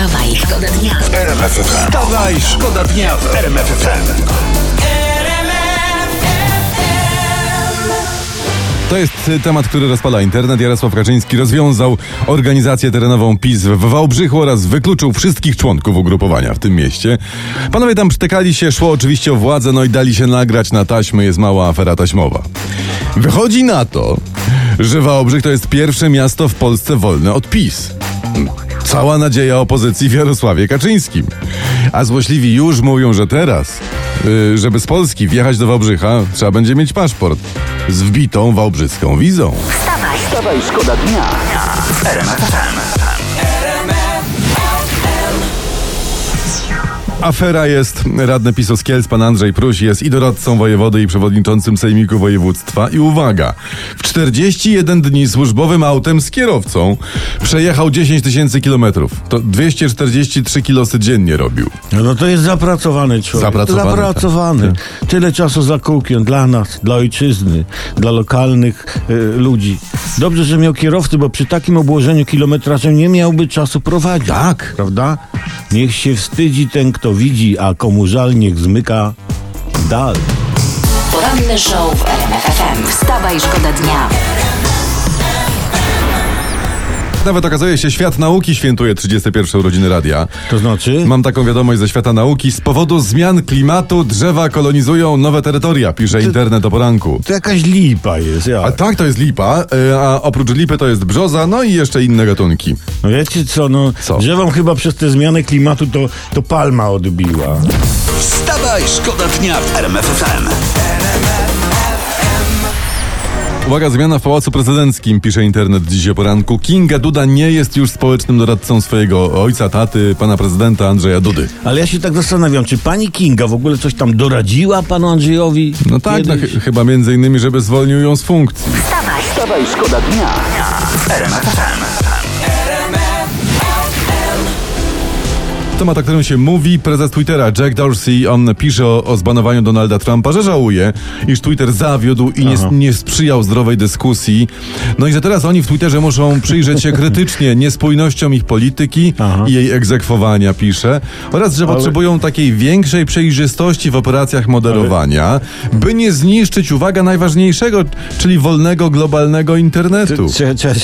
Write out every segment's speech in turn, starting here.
Wstawaj, szkoda dnia. Wstawaj, szkoda dnia w RMF FM. To jest y, temat, który rozpala internet. Jarosław Kaczyński rozwiązał organizację terenową PiS w Wałbrzychu oraz wykluczył wszystkich członków ugrupowania w tym mieście. Panowie tam przytekali się, szło oczywiście o władzę, no i dali się nagrać na taśmy, jest mała afera taśmowa. Wychodzi na to, że Wałbrzych to jest pierwsze miasto w Polsce wolne od PiS. Cała nadzieja opozycji w Jarosławie Kaczyńskim. A złośliwi już mówią, że teraz, y, żeby z Polski wjechać do Wałbrzycha, trzeba będzie mieć paszport z wbitą wałbrzyską wizą. Wstawaj, Wstawaj, szkoda dnia Afera jest. Radny PiSu z Kielc, pan Andrzej Pruś jest i doradcą wojewody i przewodniczącym Sejmiku Województwa. I uwaga, w 41 dni służbowym autem z kierowcą przejechał 10 tysięcy kilometrów. To 243 kilosy dziennie robił. No, to jest zapracowany człowiek. Zapracowany, Zapracowany. Tyle czasu za kółkiem dla nas, dla ojczyzny, dla lokalnych y, ludzi. Dobrze, że miał kierowcę, bo przy takim obłożeniu kilometrażem nie miałby czasu prowadzić. Tak. Prawda? Niech się wstydzi ten, kto widzi, a komu żal, niech zmyka dal. poranny show w RMF FM. Wstawaj, szkoda dnia. Nawet okazuje się, świat nauki świętuje 31 urodziny radia. To znaczy? Mam taką wiadomość ze świata nauki. Z powodu zmian klimatu drzewa kolonizują nowe terytoria, pisze internet o poranku. To jakaś lipa jest, ja. A tak, to jest lipa, y, a oprócz lipy to jest brzoza, no i jeszcze inne gatunki. No wiecie co, no Co? drzewom chyba przez te zmiany klimatu to, to palma odbiła. Wstawaj, szkoda dnia w RMF FM. Uwaga, zmiana w Pałacu Prezydenckim, pisze internet dziś o poranku. Kinga Duda nie jest już społecznym doradcą swojego ojca, taty, pana prezydenta Andrzeja Dudy. Ale ja się tak zastanawiam, czy pani Kinga w ogóle coś tam doradziła panu Andrzejowi? No tak, no, ch- chyba między innymi, żeby zwolnił ją z funkcji. Wstawaj, Wstawaj, szkoda dnia w Temat, o którym się mówi, prezes Twittera Jack Dorsey, on pisze o, o zbanowaniu Donalda Trumpa, że żałuje, iż Twitter zawiódł i nie, nie sprzyjał zdrowej dyskusji. No i że teraz oni w Twitterze muszą przyjrzeć się krytycznie niespójnościom ich polityki Aha. i jej egzekwowania, pisze, oraz że Ale- potrzebują takiej większej przejrzystości w operacjach moderowania, by nie zniszczyć, uwaga, najważniejszego, czyli wolnego, globalnego internetu. Cze- cze-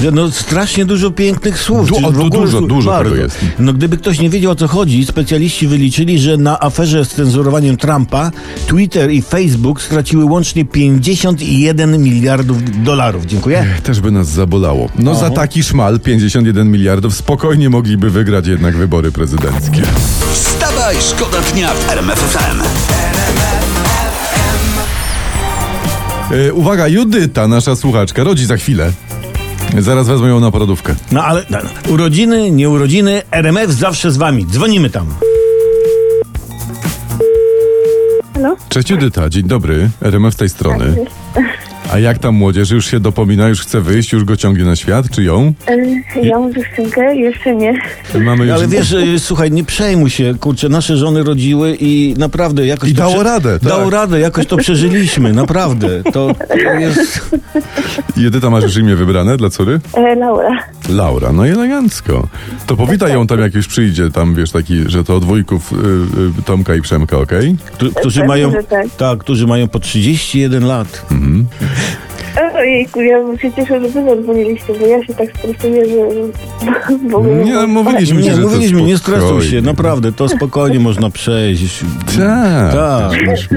że no strasznie dużo pięknych słów. Du- o, dużo, dużo bardzo. tego jest. No gdyby ktoś nie wiedział o co chodzi, specjaliści wyliczyli, że na aferze z cenzurowaniem Trumpa Twitter i Facebook straciły łącznie 51 miliardów dolarów. Dziękuję. Też by nas zabolało. No za Aha. taki szmal 51 miliardów spokojnie mogliby wygrać jednak wybory prezydenckie. Wstawaj, szkoda dnia w RMF FM. E, uwaga, Judyta, nasza słuchaczka, rodzi za chwilę. Zaraz wezmą ją na porodówkę. No ale no, no, urodziny, nie urodziny, RMF zawsze z wami. Dzwonimy tam. Halo? Cześć Judyta, dzień dobry. RMF z tej strony. A jak tam młodzież? Już się dopomina, już chce wyjść, już go ciągnie na świat, czy ją? E, Ja mam dziewczynkę, jeszcze nie. Mamy już... Ale wiesz, y, słuchaj, nie przejmuj się, kurczę, nasze żony rodziły i naprawdę jakoś I to dało radę, tak. Dało radę, jakoś to przeżyliśmy, naprawdę. To, to jest... Judyta, masz już imię wybrane dla córy? E, Laura. Laura, no i elegancko. To powitaj ją tam, jak już przyjdzie, tam wiesz, taki, że to od wujków y, y, Tomka i Przemka, okej? Któ- którzy mają, tak. tak, którzy mają po 31 lat. E, Uh, Ojejku, ja się cieszę, że wy zadzwoniliście, bo ja się tak stresuję, że ogóle... Nie, no, mówiliśmy ci, Nie, że to mówiliśmy, nie stresuj spokojnie. się, naprawdę, to spokojnie można przejść. Tak, Tak.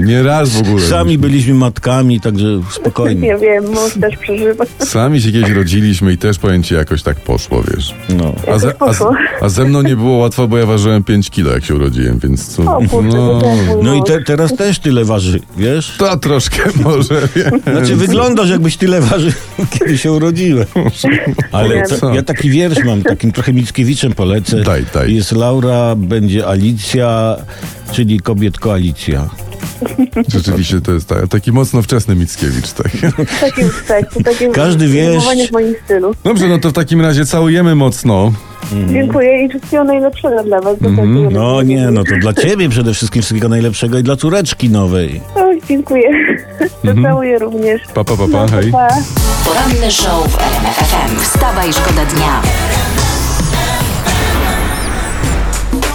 Nie raz w ogóle. Sami byliśmy matkami, także spokojnie. Ja wiem, mąż też przeżywa. Sami się kiedyś rodziliśmy i też powiem ci, jakoś tak poszło, wiesz. No. A ze, a, z- a ze mną nie było łatwo, bo ja ważyłem 5 kilo, jak się urodziłem, więc co? O kurczę, no, mój No i mąż. te, teraz też tyle waży, wiesz? to troszkę może, wiem. Znaczy wyglądasz jakbyś tyle ważył, kiedy się urodziłem. Ale to, ja taki wiersz mam, takim trochę Mickiewiczem polecę. Daj, daj. Jest Laura, będzie Alicja, czyli kobiet koalicja. Rzeczywiście to jest tak, taki mocno wczesny Mickiewicz, tak. Tak, takie Każdy wiesz- rymowanie w moim stylu. Dobrze, no to w takim razie całujemy mocno. Dziękuję i wszystkiego najlepszego dla was. Mm No nie, no to dla ciebie przede wszystkim wszystkiego najlepszego i dla córeczki nowej. O, dziękuję. Całuję również. Pa, pa, pa, pa, No, hej. pa. Poranny show w RMF FM. Wstawaj, szkoda dnia.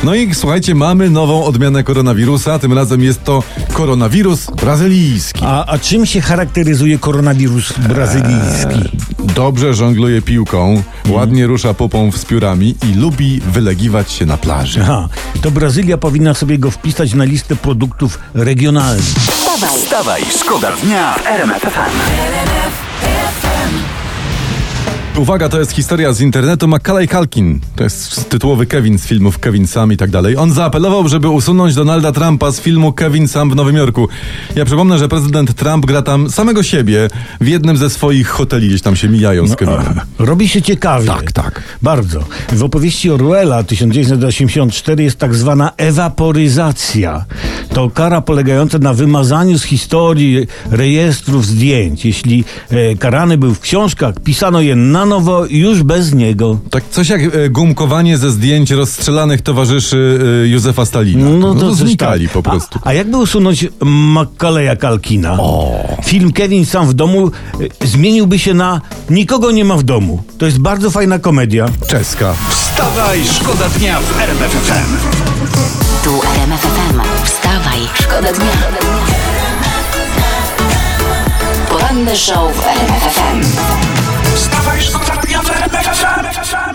No i słuchajcie, mamy nową odmianę koronawirusa. Tym razem jest to koronawirus brazylijski. A, a czym się charakteryzuje koronawirus brazylijski? Dobrze żongluje piłką, ładnie rusza popą z piórami i lubi wylegiwać się na plaży. Aha, to Brazylia powinna sobie go wpisać na listę produktów regionalnych. Wstawaj, Wstawaj, szkoda dnia w RMF FM. Uwaga, to jest historia z internetu. Macaulay Culkin, to jest tytułowy Kevin z filmów Kevin Sam i tak dalej. On zaapelował, żeby usunąć Donalda Trumpa z filmu Kevin Sam w Nowym Jorku. Ja przypomnę, że prezydent Trump gra tam samego siebie w jednym ze swoich hoteli, gdzieś tam się mijają z Kevinem. Robi się ciekawie. Tak, tak. Bardzo. W opowieści Orwella 1984 jest tak zwana ewaporyzacja. To kara polegająca na wymazaniu z historii rejestrów zdjęć. Jeśli e, karany był w książkach, pisano je na nowo już bez niego. Tak coś jak e, gumkowanie ze zdjęć rozstrzelanych towarzyszy e, Józefa Stalina. No to coś znikali tak. po prostu. A, a jakby usunąć Macaleya Kalkina? Film Kevin sam w domu e, zmieniłby się na Nikogo nie ma w domu. To jest bardzo fajna komedia. Czeska. Wstawaj, szkoda dnia w RMF FM. tu RMF FM. Wstawaj, szkoda dnia. Poranny show w RMF FM. Wstawaj, szkoda dnia w RMF FM.